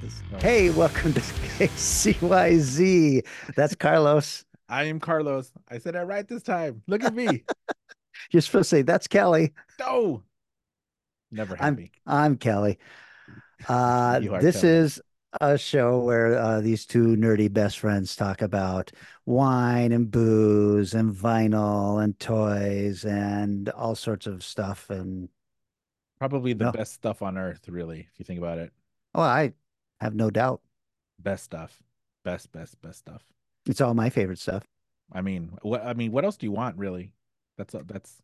this. No. Hey, welcome to KCYZ. That's Carlos. I am Carlos. I said it right this time. Look at me. You're supposed to say that's Kelly. no. Never I'm. I'm Kelly. Uh, this Kelly. is a show where uh, these two nerdy best friends talk about wine and booze and vinyl and toys and all sorts of stuff. And Probably the No. best stuff on earth, really, if you think about it. oh, I have no doubt Best stuff. Best, best, best stuff. it's all my favorite stuff. I mean, what I mean, what else do you want, really? That's that's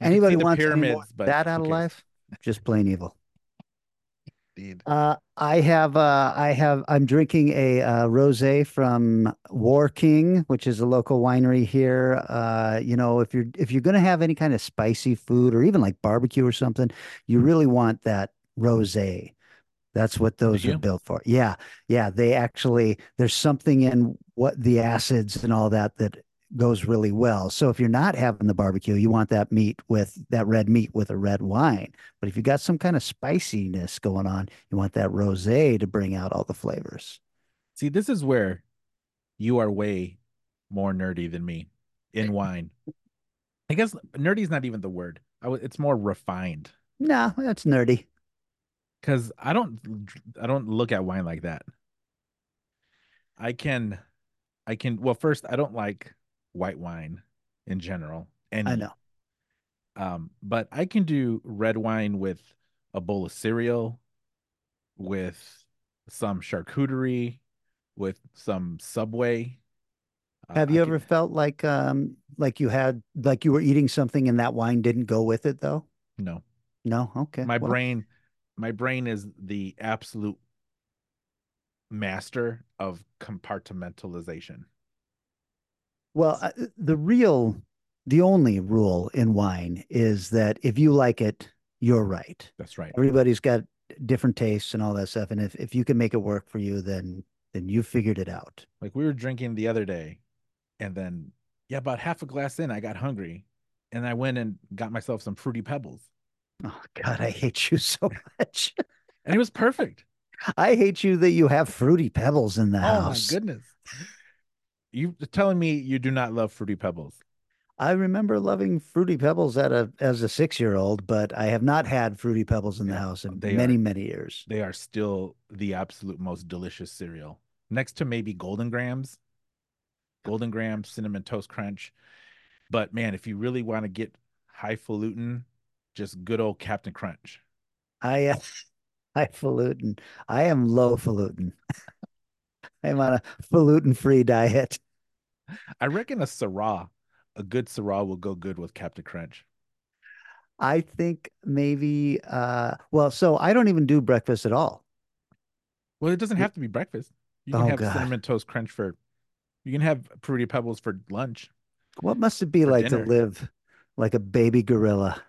you can see Anybody the wants any more pyramids, but that who out of life? Just plain evil. Indeed. Uh, I have uh, I have I'm drinking a uh, rosé from War King, which is a local winery here. Uh, you know, if you're if you're gonna have any kind of spicy food or even like barbecue or something, you really want that rosé. That's what those are you? built for. Yeah, yeah. They actually there's something in what the acids and all that that goes really well. So if you're not having the barbecue, you want that meat with that red meat with a red wine. But if you got some kind of spiciness going on, you want that rosé to bring out all the flavors. See, this is where you are way more nerdy than me in wine. I guess nerdy is not even the word. I w- it's more refined No, that's nerdy. Because I don't I don't look at wine like that. I can I can well first I don't like white wine in general. And I know. um but I can do red wine with a bowl of cereal, with some charcuterie, with some Subway. Uh, Have I you can- ever felt like um like you had like you were eating something and that wine didn't go with it though? No. No, okay. my Well, brain my brain is the absolute master of compartmentalization Well, uh, the real, the only rule in wine is that if you like it, you're right. that's right Everybody's got different tastes and all that stuff, and if if you can make it work for you, then then you figured it out. like we were drinking the other day and then yeah about half a glass in i got hungry and i went and got myself some fruity pebbles Oh God, I hate you so much. and it was perfect I hate you that you have fruity pebbles in the oh house. Oh my goodness you telling me you do not love fruity pebbles I remember loving fruity pebbles at a as a six year old, but I have not had fruity pebbles in the house in they many are- many years. they are still the absolute most delicious cereal next to maybe Golden Grahams Golden Grahams cinnamon toast crunch but man if you really want to get highfalutin just good old captain crunch I uh, highfalutin. I am low falutin. I'm on a falutin free diet. i reckon a syrah a good syrah will go good with captain crunch I think maybe uh well, so I don't even do breakfast at all. well it doesn't have to be breakfast you can Oh, have God. cinnamon toast crunch for you can have fruity pebbles for lunch What must it be like dinner. to live like a baby gorilla?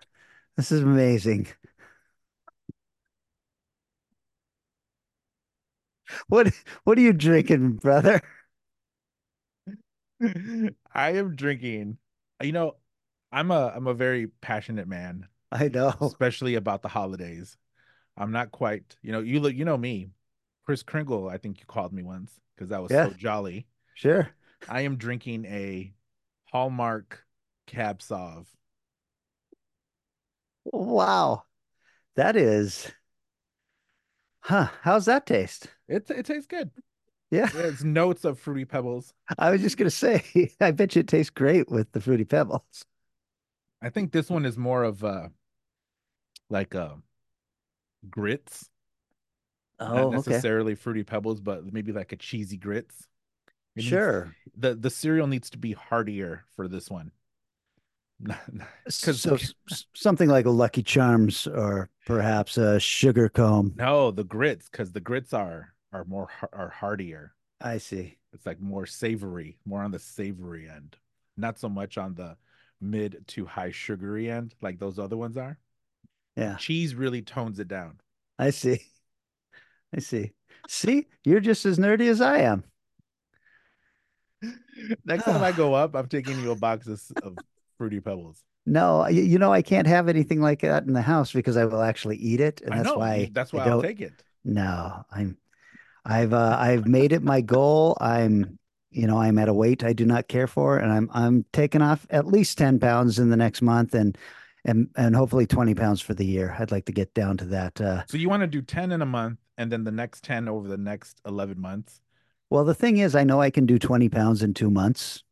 This is amazing. What what are you drinking, brother? i am drinking you know i'm a i'm a very passionate man I know. especially about the holidays. I'm not quite, you know, you look, you know me, Kris Kringle. I think you called me once because that was Yeah. so jolly. Sure. I am drinking a Hallmark Cab Sauv. Wow. That is Huh, how's that taste? It it tastes good. Yeah. It's notes of fruity pebbles. I was just gonna say, I bet you it tastes great with the fruity pebbles. I think this one is more of a like a grits, not Oh, okay. necessarily fruity pebbles, but maybe like a cheesy grits. It needs- Sure. the the cereal needs to be heartier for this one. Because So something like a Lucky Charms or perhaps a sugar comb. No, the grits, because the grits are are more are heartier. I see. It's like more savory, more on the savory end, not so much on the mid to high sugary end like those other ones are. Yeah, Cheese really tones it down. I see. I see. See, you're just as nerdy as I am. Next time I go up, I'm taking you a box of, of fruity pebbles. No, you know, I can't have anything like that in the house because I will actually eat it, and I that's know. why that's why I'll don't- take it. No, I'm I've uh, I've made it my goal. I'm you know I'm at a weight I do not care for, and I'm I'm taking off at least ten pounds in the next month, and and and hopefully twenty pounds for the year. I'd like to get down to that. Uh, So you want to do 10 in a month and then the next 10 over the next 11 months. well, the thing is, I know I can do twenty pounds in two months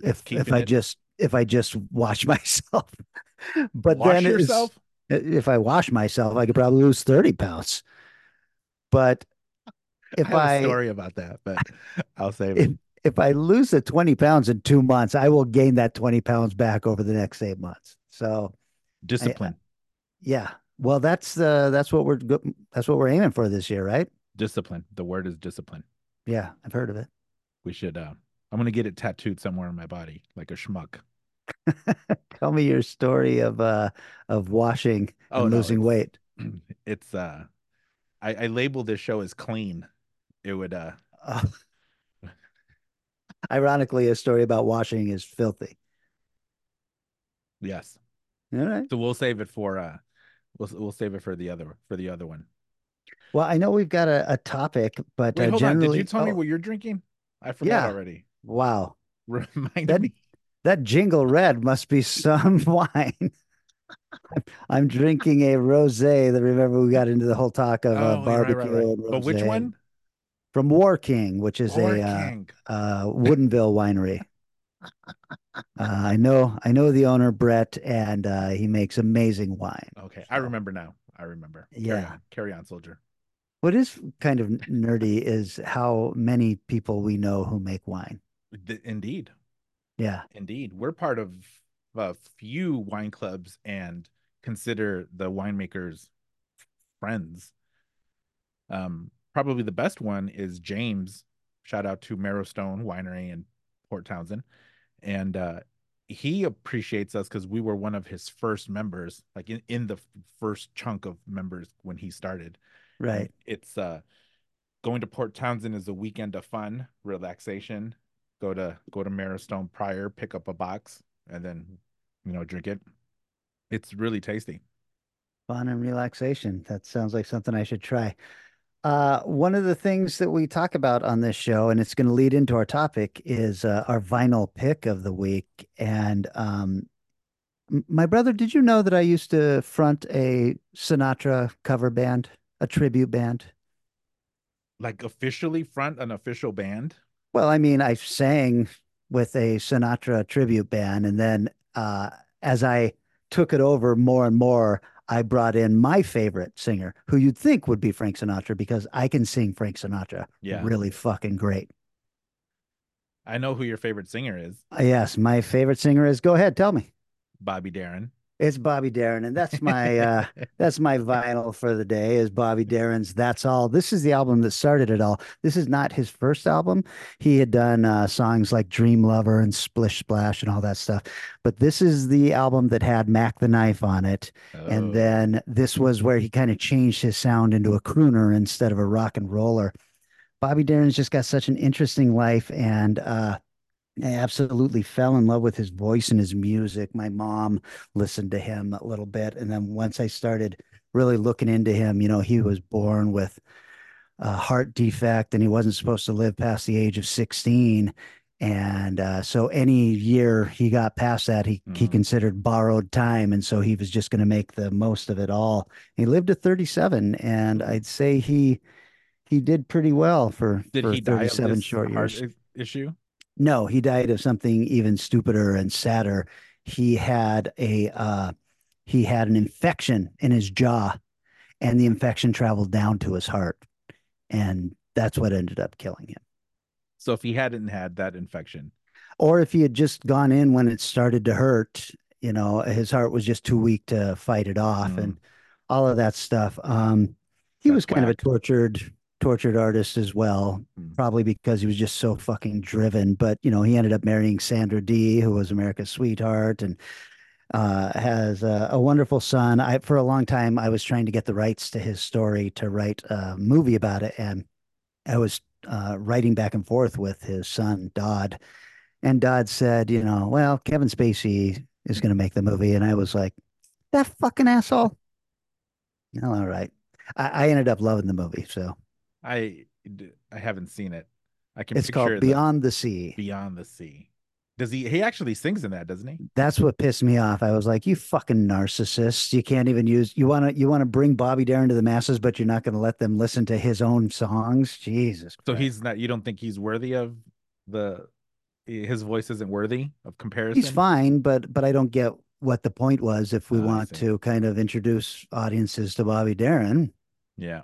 if if I it- just if I just wash myself. But Wash then yourself? if I wash myself, I could probably lose thirty pounds. But if I I story about that, but I'll save if it. if I lose the 20 pounds in two months, I will gain that 20 pounds back over the next eight months. So Discipline. yeah. Well, that's uh that's what we're that's what we're aiming for this year, right? discipline. The word is discipline. Yeah, I've heard of it. We should uh I'm gonna get it tattooed somewhere on my body, like a schmuck. Tell me your story of uh of washing Oh, and no, losing it's- weight. It's uh I, I labeled this show as clean. It would uh Uh, ironically, a story about washing is filthy. yes. All right. So we'll save it for uh we'll we'll save it for the other for the other one. Well, I know we've got a, a topic, but Wait, uh, hold on. Did you tell me oh, what you're drinking? I forgot Yeah. already. wow, Remind That- me. That jingle red must be some wine. I'm- drinking a rosé. That remember we got into the whole talk of uh, Oh, right, barbecue right, right. and But which one? From War King, which is War a uh, uh, Woodinville winery. Uh, I know, I know the owner Brett, and uh, he makes amazing wine. Okay, I remember now. I remember. Carry Yeah. on. Carry on, soldier. What is kind of nerdy is how many people we know who make wine. Indeed. Yeah, Indeed. We're part of a few wine clubs and consider the winemakers friends. Um, probably the best one is James. Shout out to Marrowstone Winery in Port Townsend. And uh he appreciates us because we were one of his first members, like in, in the first chunk of members when he started. And right. It's uh going to Port Townsend is a weekend of fun, relaxation. Go to go to Marrowstone prior, pick up a box, and then you know drink it. It's really tasty. Fun and relaxation. That sounds like something I should try. Uh, one of the things that we talk about on this show, and it's going to lead into our topic, is uh, our vinyl pick of the week. And um, my brother, did you know that I used to front a Sinatra cover band, a tribute band? Like officially front an official band. Well, I mean, I sang with a Sinatra tribute band, and then uh, as I took it over more and more, I brought in my favorite singer, who you'd think would be Frank Sinatra, because I can sing Frank Sinatra Yeah. really fucking great. I know who your favorite singer is, Yes, my favorite singer is. Go ahead, tell me. Bobby Darin. It's Bobby Darin, and that's my uh, that's my vinyl for the day. Is Bobby Darin's "That's All." This is the album that started it all. This is not his first album. He had done uh, songs like "Dream Lover" and "Splish Splash" and all that stuff, but this is the album that had Mac the Knife on it. And Oh, then this was where he kind of changed his sound into a crooner instead of a rock and roller. Bobby Darin's just got such an interesting life, and uh, I absolutely fell in love with his voice and his music. My mom listened to him a little bit, and then once I started really looking into him, you know, he was born with a heart defect, and he wasn't supposed to live past the age of 16. And uh, so any year he got past that, he he Mhm. considered borrowed time, and so he was just going to make the most of it all. He lived to 37, and I'd say he he did pretty well for Did for he die of 37 this short heart years. issue? No, he died of something even stupider and sadder. He had a uh, he had an infection in his jaw, and the infection traveled down to his heart, and that's what ended up killing him. So if he hadn't had that infection, Or if he had just gone in when it started to hurt, you know, his heart was just too weak to fight it off, Mm. and all of that stuff. Um, he That's was kind of a tortured tortured artist as well, Mm. probably because he was just so fucking driven. But you know, he ended up marrying Sandra Dee, who was America's sweetheart, and uh, has a, a wonderful son. I for a long time I was trying to get the rights to his story to write a movie about it, and I was uh, writing back and forth with his son Dodd, and Dodd said, you know, well, Kevin Spacey is going to make the movie, and I was like, that fucking asshole. All right. I, I ended up loving the movie. So I I haven't seen it. I can it's picture called Beyond the Sea. Beyond the Sea. Does he? He actually sings in that, doesn't he? That's what pissed me off. I was like, "You fucking narcissist! You can't even use you want to you want to bring Bobby Darin to the masses, but you're not going to let them listen to his own songs." Jesus. So Christ. he's not. You don't think he's worthy of the? Eh, his voice isn't worthy of comparison. he's fine, but but I don't get what the point was if we Oh, want to kind of introduce audiences to Bobby Darin. Yeah.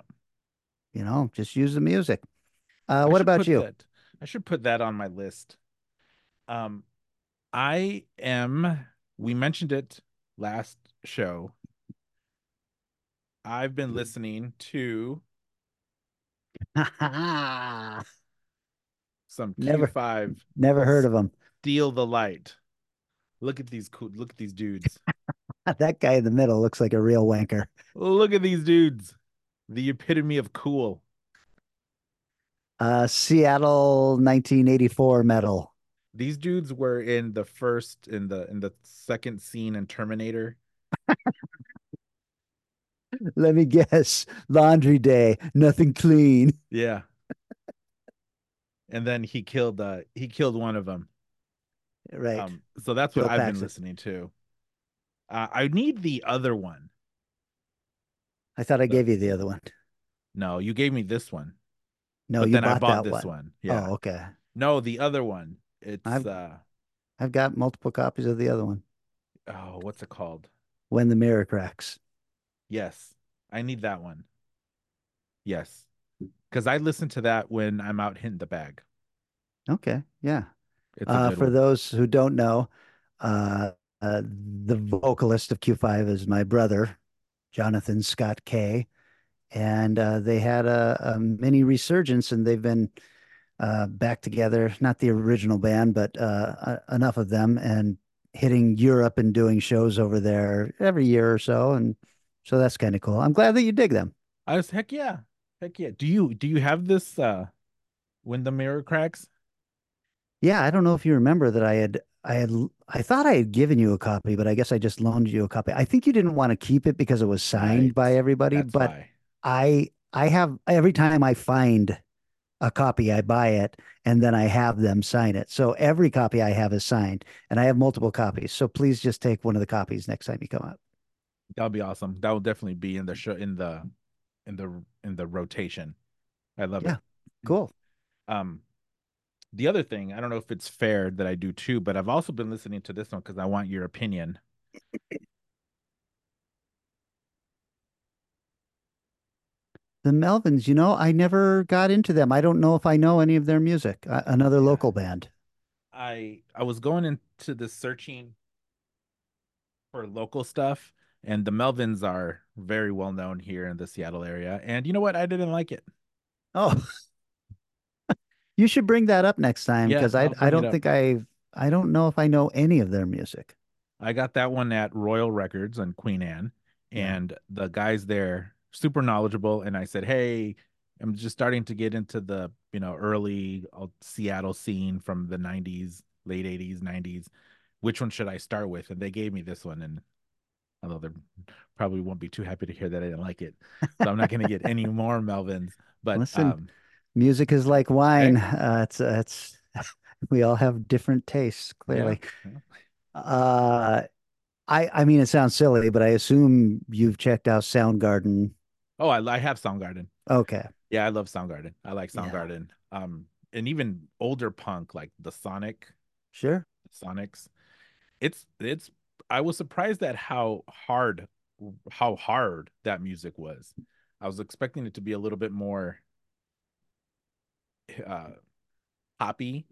You know, just use the music. Uh, what about you? that- I should put that on my list. Um, I am. We mentioned it last show. I've been listening to some Never- Q5 Never heard of them. Steal the Light. Look at these cool. Look at these dudes. That guy in the middle looks like a real wanker. Look at these dudes. The epitome of cool. Uh, Seattle 1984 metal. These dudes were in the first in the in the second scene in Terminator. Let me guess. Laundry day, nothing clean. Yeah. and then he killed uh he killed one of them. Right. Um so that's what Bill I've been listening to. Uh, I need the other one. I thought I gave you the other one. No, you gave me this one. No, but you then bought I bought this one. one. Yeah. Oh, okay. No, the other one. It's I've- uh I've got multiple copies of the other one. oh, what's it called? When the mirror cracks. Yes. I need that one. Yes. Cuz I listen to that when I'm out hitting the bag. Okay. Yeah. Uh, for one. those who don't know, uh, uh, the vocalist of Q5 is my brother, Jonathan Scott Kay. And uh, they had a, a mini resurgence and they've been uh, back together, not the original band, but uh, uh, enough of them and hitting Europe and doing shows over there every year or so. And so that's kind of cool. I'm glad that you dig them. I was heck yeah. Heck yeah. Do you do you have this uh when the mirror cracks? Yeah, I don't know if you remember that I had I had I thought I had given you a copy, but I guess I just loaned you a copy. I think you didn't want to keep it because it was signed Right. by everybody, That's but why. I I have every time I find a copy, I buy it and then I have them sign it. So every copy I have is signed and I have multiple copies. So please just take one of the copies next time you come up. That would be awesome. That will definitely be in the show in the in the in the rotation. I love Yeah. it. Cool. Um the other thing, I don't know if it's fair that I do too, but I've also been listening to this one because I want your opinion. The Melvins, you know, I never got into them. I don't know if I know any of their music. Uh, another Yeah. local band. I I was going into the searching for local stuff, and the Melvins are very well known here in the Seattle area. And you know what? I didn't like it. Oh, you should bring that up next time because I'll I I don't think I've I don't know if I know any of their music. I got that one at Royal Records on Queen Anne, and the guys there super knowledgeable. And I said, "Hey, I'm just starting to get into the you know early uh, Seattle scene from the '90s, late '80s, '90s. Which one should I start with?" And they gave me this one, and although they probably won't be too happy to hear that I didn't like it, so I'm not going to get any more Melvins. But Listen, um, Music is like wine. Uh, it's it's we all have different tastes, clearly. yeah. Uh, I I mean, it sounds silly, but I assume you've checked out Soundgarden. Oh, I, I have Soundgarden. Okay, Yeah, I love Soundgarden. I like Yeah. Soundgarden. Um, and even older punk like the Sonic. sure. Sonics. It's it's I was surprised at how hard how hard that music was. I was expecting it to be a little bit more uh poppy.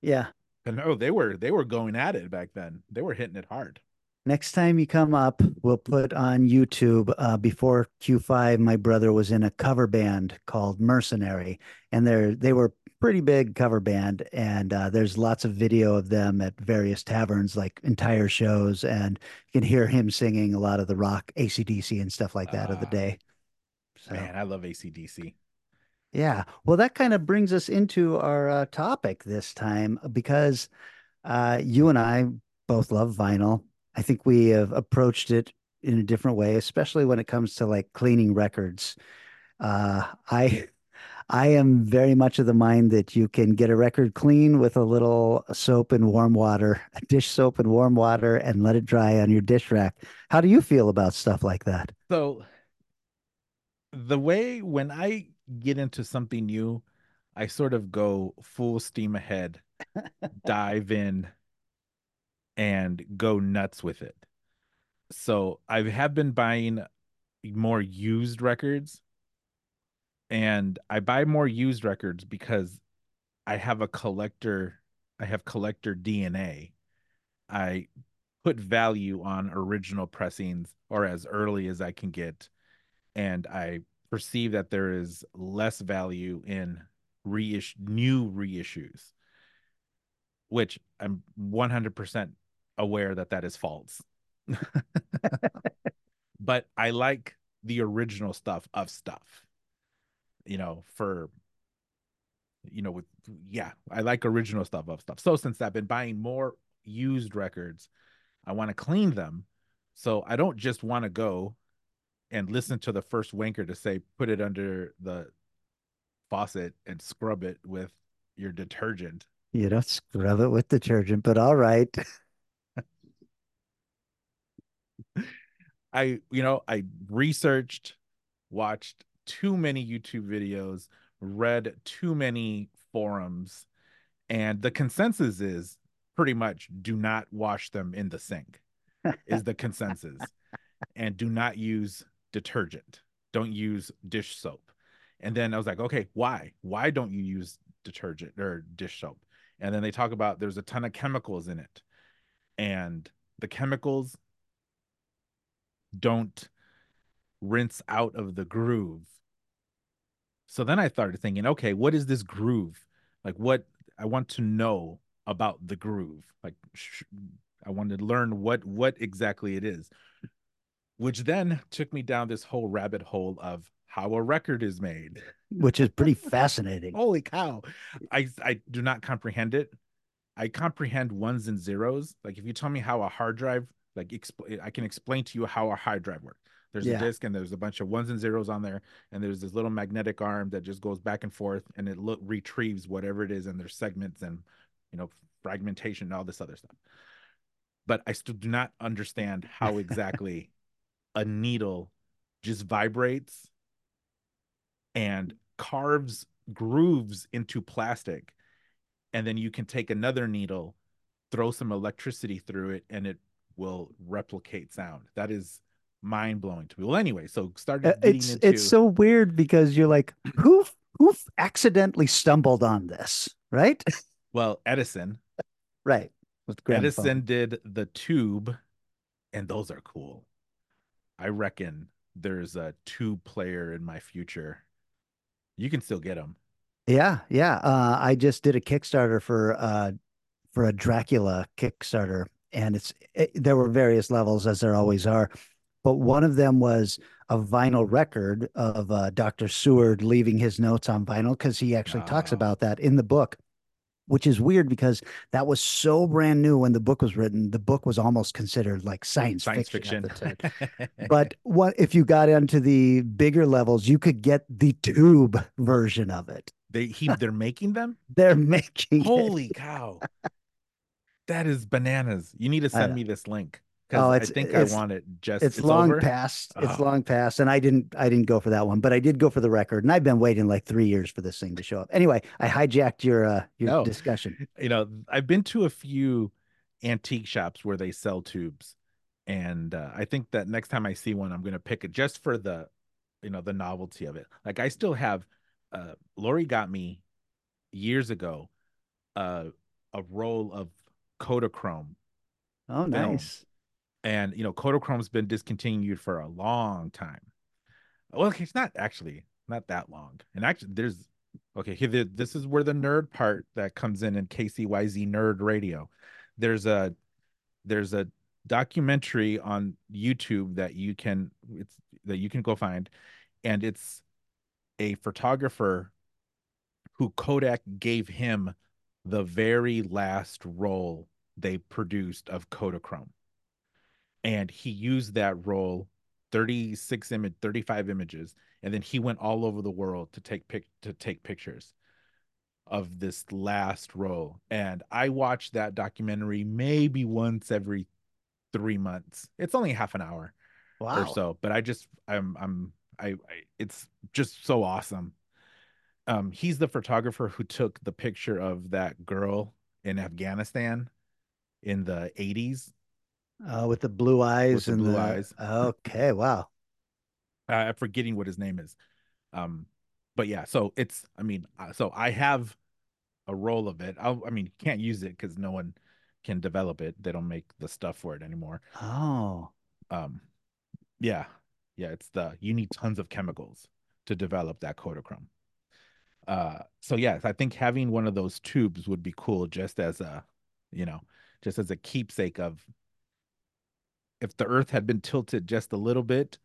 Yeah. But no, they were they were going at it back then. They were hitting it hard. Next time you come up, we'll put on YouTube. Uh, before Q5, my brother was in a cover band called Mercenary, and they're they were pretty big cover band. And uh, there's lots of video of them at various taverns, like entire shows, and you can hear him singing a lot of the rock, ACDC, and stuff like that of the Ah. day. So Man, I love ACDC. Yeah, well, that kind of brings us into our uh, topic this time because uh, you and I both love vinyl. I think we have approached it in a different way, especially when it comes to like cleaning records. Uh, I I am very much of the mind that you can get a record clean with a little soap and warm water, dish soap and warm water, and let it dry on your dish rack. How do you feel about stuff like that? So, the way when I get into something new, I sort of go full steam ahead, dive in, and go nuts with it. So, I have been buying more used records and I buy more used records because I have a collector I have collector DNA. I put value on original pressings or as early as I can get and I perceive that there is less value in reissue new reissues which I'm 100% aware that that is false. but I like the original stuff of stuff you know, for you know, with yeah, I like original stuff of stuff. So since I've been buying more used records, I want to clean them. So I don't just want to go and listen to the first wanker to say put it under the faucet and scrub it with your detergent. You don't scrub it with detergent, but all right. I, you know, I researched, watched too many YouTube videos, read too many forums, and the consensus is pretty much do not wash them in the sink, is the consensus. and do not use detergent. Don't use dish soap. And then I was like, okay, why? Why don't you use detergent or dish soap? And then they talk about there's a ton of chemicals in it. And the chemicals don't rinse out of the groove. So then I started thinking, okay, what is this groove? Like, what I want to know about the groove. Like, sh- I wanted to learn what what exactly it is, which then took me down this whole rabbit hole of how a record is made, which is pretty fascinating. Holy cow! I I do not comprehend it. I comprehend ones and zeros. Like if you tell me how a hard drive, like expl- I can explain to you how a hard drive works. There's yeah. a disc and there's a bunch of ones and zeros on there, and there's this little magnetic arm that just goes back and forth and it lo- retrieves whatever it is, and there's segments and you know fragmentation and all this other stuff. But I still do not understand how exactly a needle just vibrates and carves grooves into plastic, and then you can take another needle, throw some electricity through it, and it will replicate sound. That is mind blowing to me. Well, anyway, so started. Uh, it's into... it's so weird because you're like, who who accidentally stumbled on this, right? Well, Edison, right? Edison did the tube, and those are cool. I reckon there's a two player in my future. You can still get them. Yeah, yeah. Uh, I just did a Kickstarter for uh for a Dracula Kickstarter, and it's it, there were various levels as there always are but one of them was a vinyl record of uh, Dr. Seward leaving his notes on vinyl because he actually talks about that in the book, which is weird because that was so brand new when the book was written. The book was almost considered like science, science fiction. fiction. but what if you got into the bigger levels, you could get the tube version of it. They he they're making them. They're making. Holy it. cow! That is bananas. You need to send me this link. Oh, I think I want it just. It's, it's long over? past. It's oh. long past, and I didn't. I didn't go for that one, but I did go for the record, and I've been waiting like three years for this thing to show up. Anyway, I hijacked your uh your no. discussion. You know, I've been to a few antique shops where they sell tubes, and uh, I think that next time I see one, I'm going to pick it just for the, you know, the novelty of it. Like I still have. Uh, Lori got me years ago, uh, a roll of Kodachrome. Oh, nice and you know Kodachrome's been discontinued for a long time. Well, it's not actually not that long, and actually there's okay here. This is where the nerd part that comes in in KCYZ Nerd Radio. There's a there's a documentary on YouTube that you can it's that you can go find, and it's a photographer who Kodak gave him the very last roll they produced of Kodachrome and he used that roll 36 image 35 images and then he went all over the world to take pic to take pictures of this last roll and i watched that documentary maybe once every three months. It's only half an hour Wow. or so but i just i'm i'm I, I it's just so awesome. Um he's the photographer who took the picture of that girl in afghanistan in the 80s Uh, with the blue eyes the and blue the eyes. Okay, wow. uh, I'm forgetting what his name is. Um, but yeah, so it's I mean, uh, so I have a roll of it. I'll, I mean, you can't use it because no one can develop it. They don't make the stuff for it anymore. Oh, Um, yeah, yeah, it's the you need tons of chemicals to develop that Kodachrome. Uh, so yes, I think having one of those tubes would be cool, just as a, you know, just as a keepsake of if the Earth had been tilted just a little bit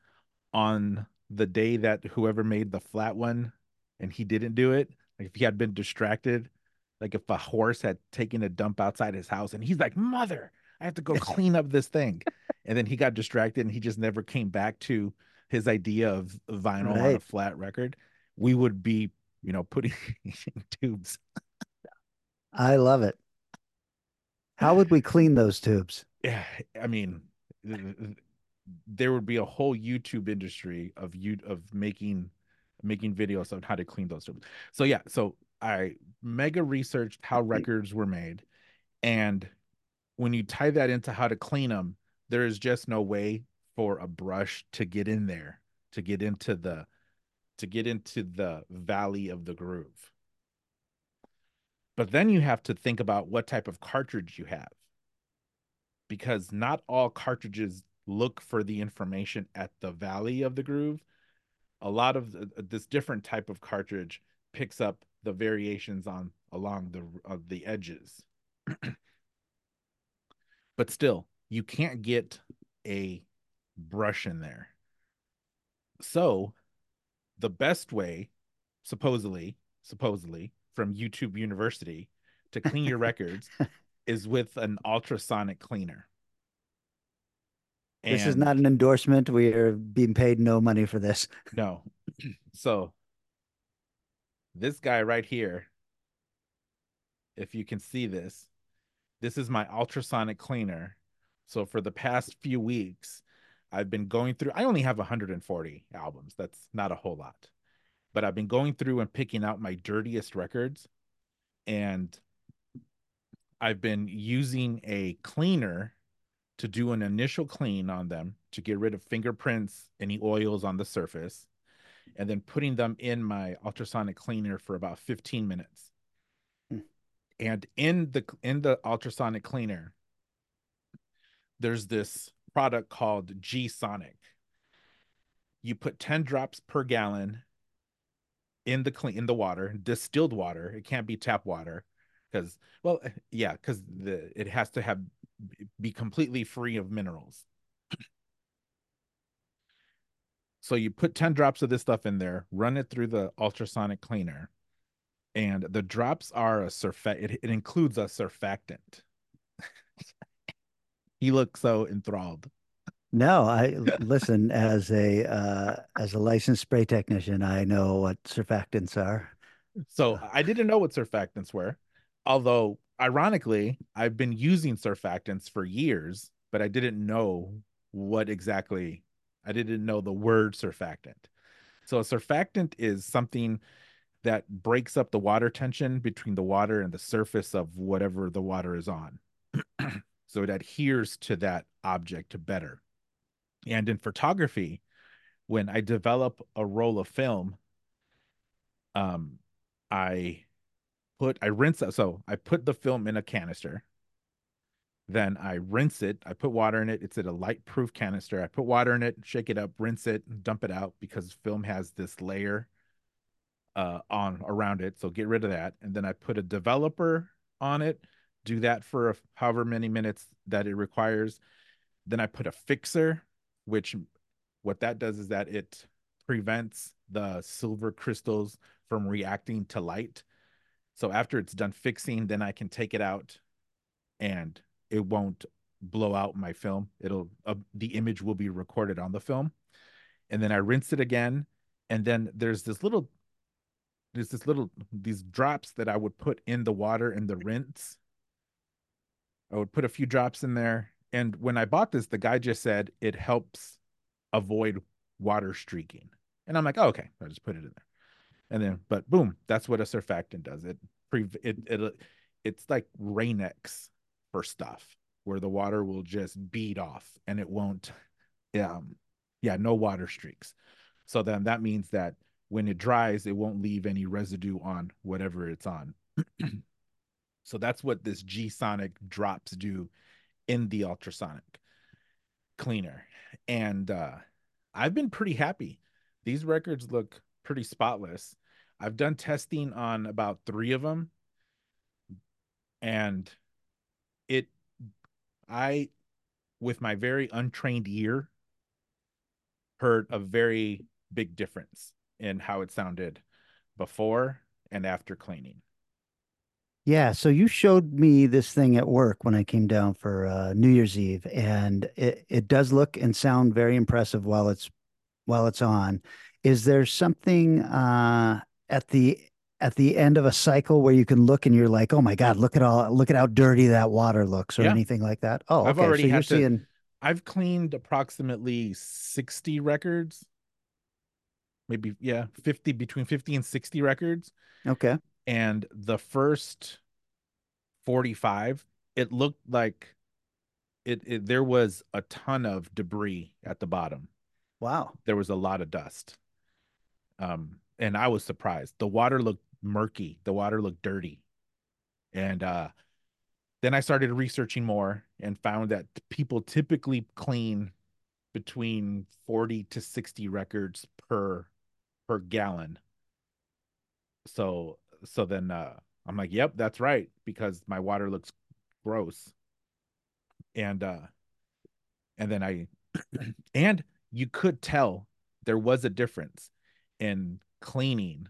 on the day that whoever made the flat one and he didn't do it, like if he had been distracted, like if a horse had taken a dump outside his house and he's like, Mother, I have to go clean up this thing. And then he got distracted and he just never came back to his idea of vinyl on a flat record. We would be, you know, putting in tubes. I love it. How would we clean those tubes? Yeah, I mean, there would be a whole YouTube industry of you of making making videos on how to clean those tubes. So yeah, so I mega researched how records were made, and when you tie that into how to clean them, there is just no way for a brush to get in there, to get into the to get into the valley of the groove. But then you have to think about what type of cartridge you have. Because not all cartridges look for the information at the valley of the groove. A lot of the, uh, this different type of cartridge picks up the variations on along the of the edges. but still, you can't get a brush in there. So, the best way, supposedly, supposedly from YouTube University, to clean your records is with an ultrasonic cleaner. This is not an endorsement. We are being paid no money for this. No. So this guy right here, if you can see this, this is my ultrasonic cleaner. So for the past few weeks, I've been going through, I only have 140 albums. That's not a whole lot. But I've been going through and picking out my dirtiest records. And I've been using a cleaner to do an initial clean on them to get rid of fingerprints, any oils on the surface and then putting them in my ultrasonic cleaner for about 15 minutes. Hmm. And in the in the ultrasonic cleaner, there's this product called G Sonic. You put 10 drops per gallon in the clean in the water, distilled water. It can't be tap water because well, yeah, because the it has to have be completely free of minerals. So you put 10 drops of this stuff in there, run it through the ultrasonic cleaner, and the drops are a surfact it, it includes a surfactant. he looks so enthralled. No, I listen as a uh, as a licensed spray technician. I know what surfactants are. So I didn't know what surfactants were, although ironically, I've been using surfactants for years, but I didn't know what exactly I didn't know the word surfactant. So a surfactant is something that breaks up the water tension between the water and the surface of whatever the water is on. so it adheres to that object better. And in photography, when I develop a roll of film, um, I put I rinse. So I put the film in a canister. Then I rinse it. I put water in it. It's in a light proof canister. I put water in it, shake it up, rinse it, dump it out because film has this layer uh on around it. So get rid of that. And then I put a developer on it, do that for however many minutes that it requires. Then I put a fixer, which what that does is that it prevents the silver crystals from reacting to light. So after it's done fixing, then I can take it out and it won't blow out my film. It'll uh, the image will be recorded on the film, and then I rinse it again, and then there's this little there's this little these drops that I would put in the water in the rinse. I would put a few drops in there, and when I bought this, the guy just said it helps avoid water streaking, and I'm like, oh, okay, I'll just put it in there, and then but boom, that's what a surfactant does. It pre it it it's like Rain-X for stuff where the water will just bead off and it won't um yeah no water streaks. So then that means that when it dries it won't leave any residue on whatever it's on. So that's what this g sonic drops do in the ultrasonic cleaner. And uh i've been pretty happy. These records look pretty spotless i've done testing on about three of them and it I, with my very untrained ear, heard a very big difference in how it sounded before and after cleaning. Yeah, so you showed me this thing at work when I came down for uh, New Year's Eve, and it, it does look and sound very impressive while it's while it's on. Is there something uh, at the at the end of a cycle where you can look and you're like, oh my God, look at all look at how dirty that water looks or yeah. anything like that? Oh, I've already so you're to, seeing I've cleaned approximately 60 records. Maybe yeah, 50 between 50 and 60 records. Okay. And the first 45, it looked like it, it there was a ton of debris at the bottom. Wow. There was a lot of dust. Um and I was surprised. The water looked murky. The water looked dirty. And uh, then I started researching more and found that people typically clean between 40 to 60 records per per gallon. So so then uh I'm like, "Yep, that's right because my water looks gross." And uh and then I and you could tell there was a difference in cleaning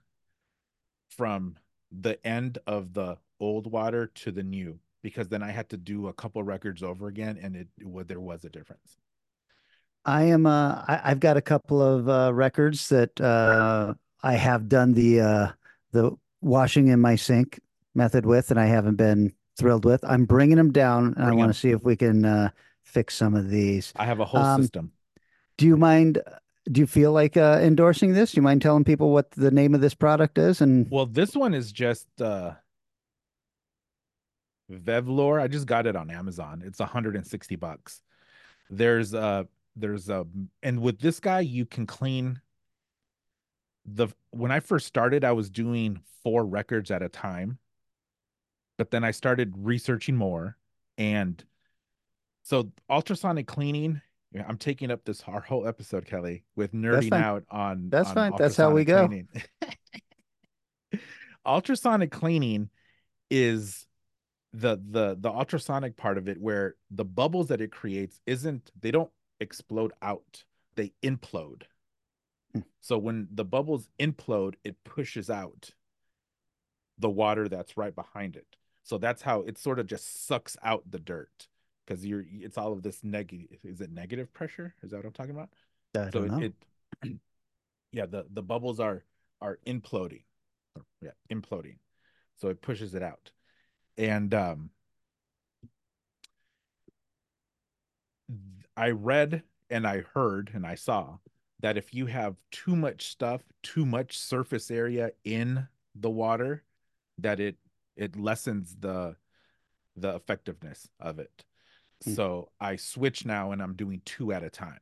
from the end of the old water to the new because then I had to do a couple records over again and it, it there was a difference. I am uh I, have got a couple of uh records that uh I have done the uh the washing in my sink method with and I haven't been thrilled with. I'm bringing them down and Bring I want to see if we can uh fix some of these. I have a whole um, system. Do you mind do you feel like uh, endorsing this? Do you mind telling people what the name of this product is? And well, this one is just uh, Vevor. I just got it on Amazon. It's 160 bucks. There's a there's a and with this guy you can clean the when I first started I was doing four records at a time. But then I started researching more and so ultrasonic cleaning I'm taking up this our whole episode, Kelly, with nerding out on. That's on fine. That's how we go. ultrasonic cleaning is the the the ultrasonic part of it where the bubbles that it creates isn't they don't explode out they implode hmm. so when the bubbles implode it pushes out the water that's right behind it so that's how it sort of just sucks out the dirt because you're it's all of this negative is it negative pressure? Is that what i'm talking about? I so it, it, yeah the the bubbles are are imploding. Yeah imploding. So it pushes it out. And um i read and i heard and i saw that if you have too much stuff too much surface area in the water that it it lessens the the effectiveness of it Mm. So I switch now and I'm doing two at a time.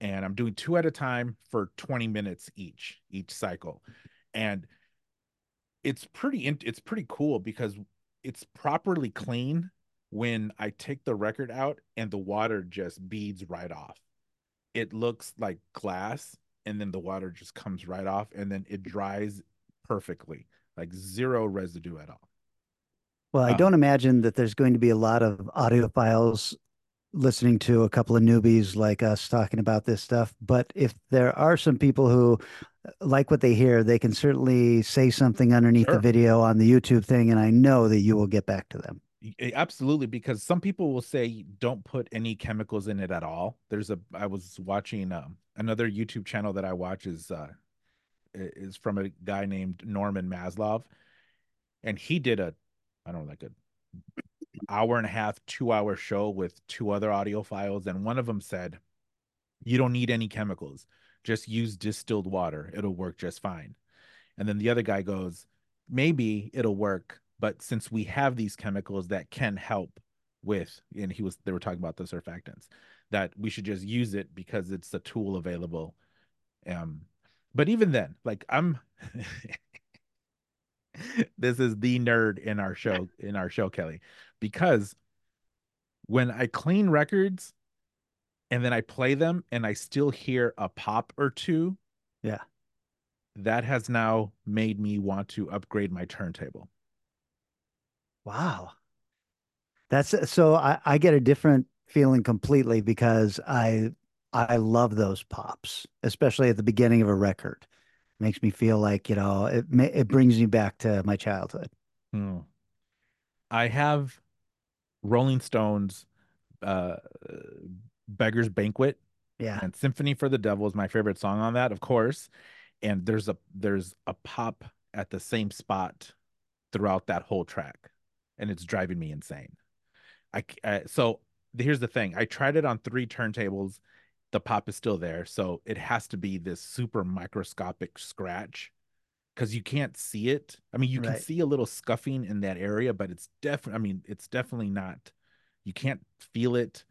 And I'm doing two at a time for 20 minutes each, each cycle. And it's pretty it's pretty cool because it's properly clean when I take the record out and the water just beads right off. It looks like glass and then the water just comes right off and then it dries perfectly, like zero residue at all. Well, I don't imagine that there's going to be a lot of audiophiles listening to a couple of newbies like us talking about this stuff. But if there are some people who uh, like what they hear, they can certainly say something underneath sure. the video on the YouTube thing, and I know that you will get back to them. Absolutely, because some people will say don't put any chemicals in it at all. There's a I was watching um, another YouTube channel that I watch is uh, is from a guy named Norman Maslov, and he did a I don't know like a hour and a half, two hour show with two other audiophiles, and one of them said, "You don't need any chemicals. Just use distilled water. It'll work just fine." And then the other guy goes, "Maybe it'll work." but since we have these chemicals that can help with and he was they were talking about the surfactants that we should just use it because it's a tool available um but even then like i'm this is the nerd in our show in our show kelly because when i clean records and then i play them and i still hear a pop or two yeah that has now made me want to upgrade my turntable Wow. That's uh, so I, I get a different feeling completely because I I love those pops, especially at the beginning of a record. Makes me feel like, you know, it it brings me back to my childhood. Hmm. I have Rolling Stones uh Beggar's Banquet. Yeah. And Sympathy for the Devil is my favorite song on that, of course. And there's a there's a pop at the same spot throughout that whole track and it's driving me insane. I uh, so here's the thing. I tried it on three turntables. The pop is still there, so it has to be this super microscopic scratch because you can't see it. I mean, you right. can see a little scuffing in that area, but it's definitely. I mean, it's definitely not. You can't feel it.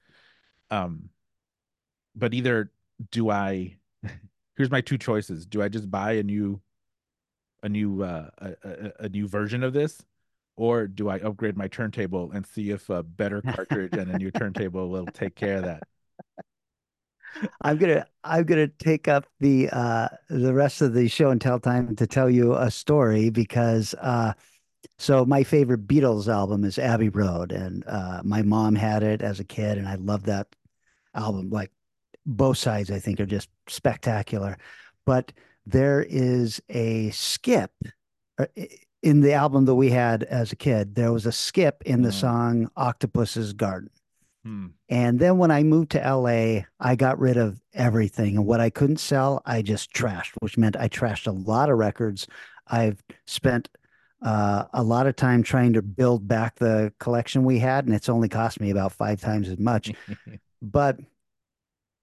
Um, but either do I. here's my two choices. Do I just buy a new, a new, uh, a, a, a new version of this, or do I upgrade my turntable and see if a better cartridge and a new turntable will take care of that? I'm gonna I'm gonna take up the uh the rest of the show and tell time to tell you a story because uh so my favorite Beatles album is Abbey Road and uh my mom had it as a kid and I love that album like both sides I think are just spectacular but there is a skip uh, in the album that we had as a kid, there was a skip in the mm. song Octopus's Garden. Hmm. And then when I moved to LA, I got rid of everything. And what I couldn't sell, I just trashed, which meant I trashed a lot of records. I've spent uh, a lot of time trying to build back the collection we had, and it's only cost me about five times as much. but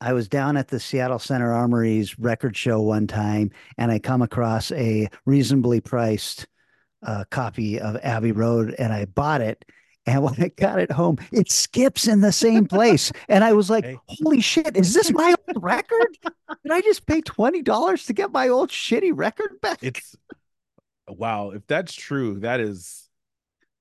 I was down at the Seattle Center Armory's record show one time, and I come across a reasonably priced uh, copy of Abbey Road and I bought it. And when I got it home, it skips in the same place. And I was like, hey. holy shit, is this my old record? Did I just pay $20 to get my old shitty record back? It's wow. If that's true, that is,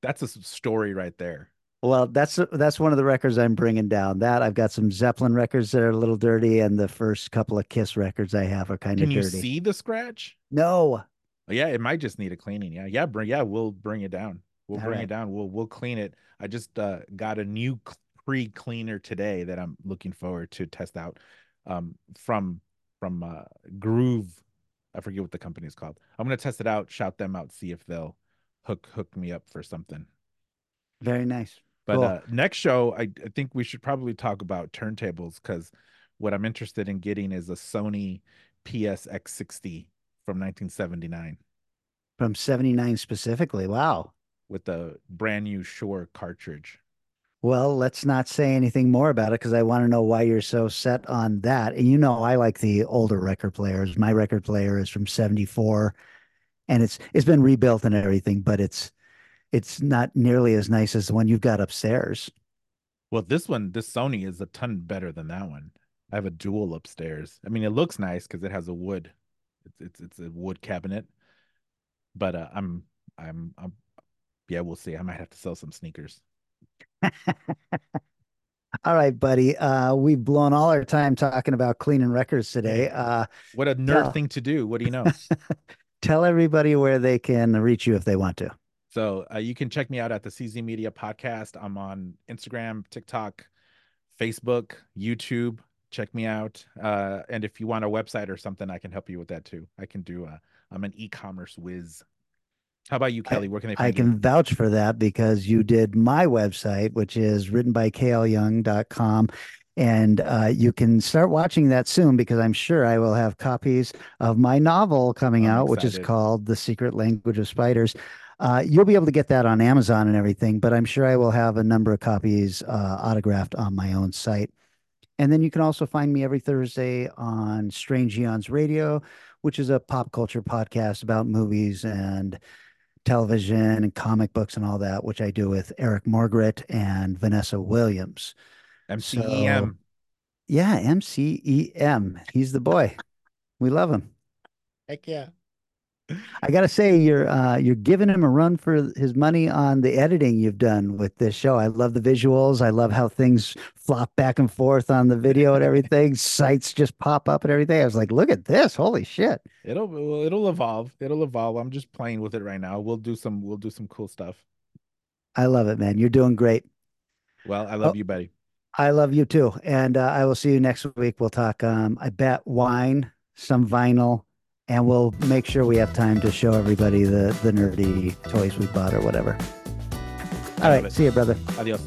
that's a story right there. Well, that's that's one of the records I'm bringing down. That I've got some Zeppelin records that are a little dirty, and the first couple of Kiss records I have are kind of dirty. Can you see the scratch? No, yeah, it might just need a cleaning. Yeah, yeah, bring yeah, we'll bring it down. We'll All bring right. it down. We'll we'll clean it. I just uh, got a new pre cleaner today that I'm looking forward to test out um, from from uh, Groove. I forget what the company is called. I'm gonna test it out, shout them out, see if they'll hook hook me up for something. Very nice. But cool. uh, next show, I, I think we should probably talk about turntables because what I'm interested in getting is a Sony PSX60 from 1979. From 79 specifically. Wow. With the brand new Shure cartridge. Well, let's not say anything more about it because I want to know why you're so set on that. And you know, I like the older record players. My record player is from 74 and it's it's been rebuilt and everything, but it's it's not nearly as nice as the one you've got upstairs. Well, this one, this Sony is a ton better than that one. I have a dual upstairs. I mean, it looks nice because it has a wood it's it's it's a wood cabinet. But uh, I'm I'm I'm yeah, we'll see. I might have to sell some sneakers. all right, buddy. Uh, we've blown all our time talking about cleaning records today. Uh, what a nerd tell, thing to do. What do you know? tell everybody where they can reach you if they want to. So uh, you can check me out at the CZ Media Podcast. I'm on Instagram, TikTok, Facebook, YouTube check me out. Uh, and if you want a website or something, I can help you with that too. I can do. Uh, I'm an e-commerce whiz. How about you, Kelly? Where can they I can you? vouch for that because you did my website, which is written by klyoung.com. And uh, you can start watching that soon because I'm sure I will have copies of my novel coming I'm out, which is called The Secret Language of Spiders. Uh, you'll be able to get that on Amazon and everything, but I'm sure I will have a number of copies uh, autographed on my own site. And then you can also find me every Thursday on Strange Aeons Radio, which is a pop culture podcast about movies and television and comic books and all that, which I do with Eric Margaret and Vanessa Williams. MCEM. Yeah, MCEM. He's the boy. We love him. Heck yeah. I gotta say, you're uh, you're giving him a run for his money on the editing you've done with this show. I love the visuals. I love how things flop back and forth on the video and everything. Sites just pop up and everything. I was like, look at this! Holy shit! It'll well, it'll evolve. It'll evolve. I'm just playing with it right now. We'll do some we'll do some cool stuff. I love it, man. You're doing great. Well, I love Oh, you, buddy. I love you too. And uh, I will see you next week. We'll talk, um, I bet, wine, some vinyl, and we'll make sure we have time to show everybody the, the nerdy toys we bought or whatever. All right. See you, brother. Adios.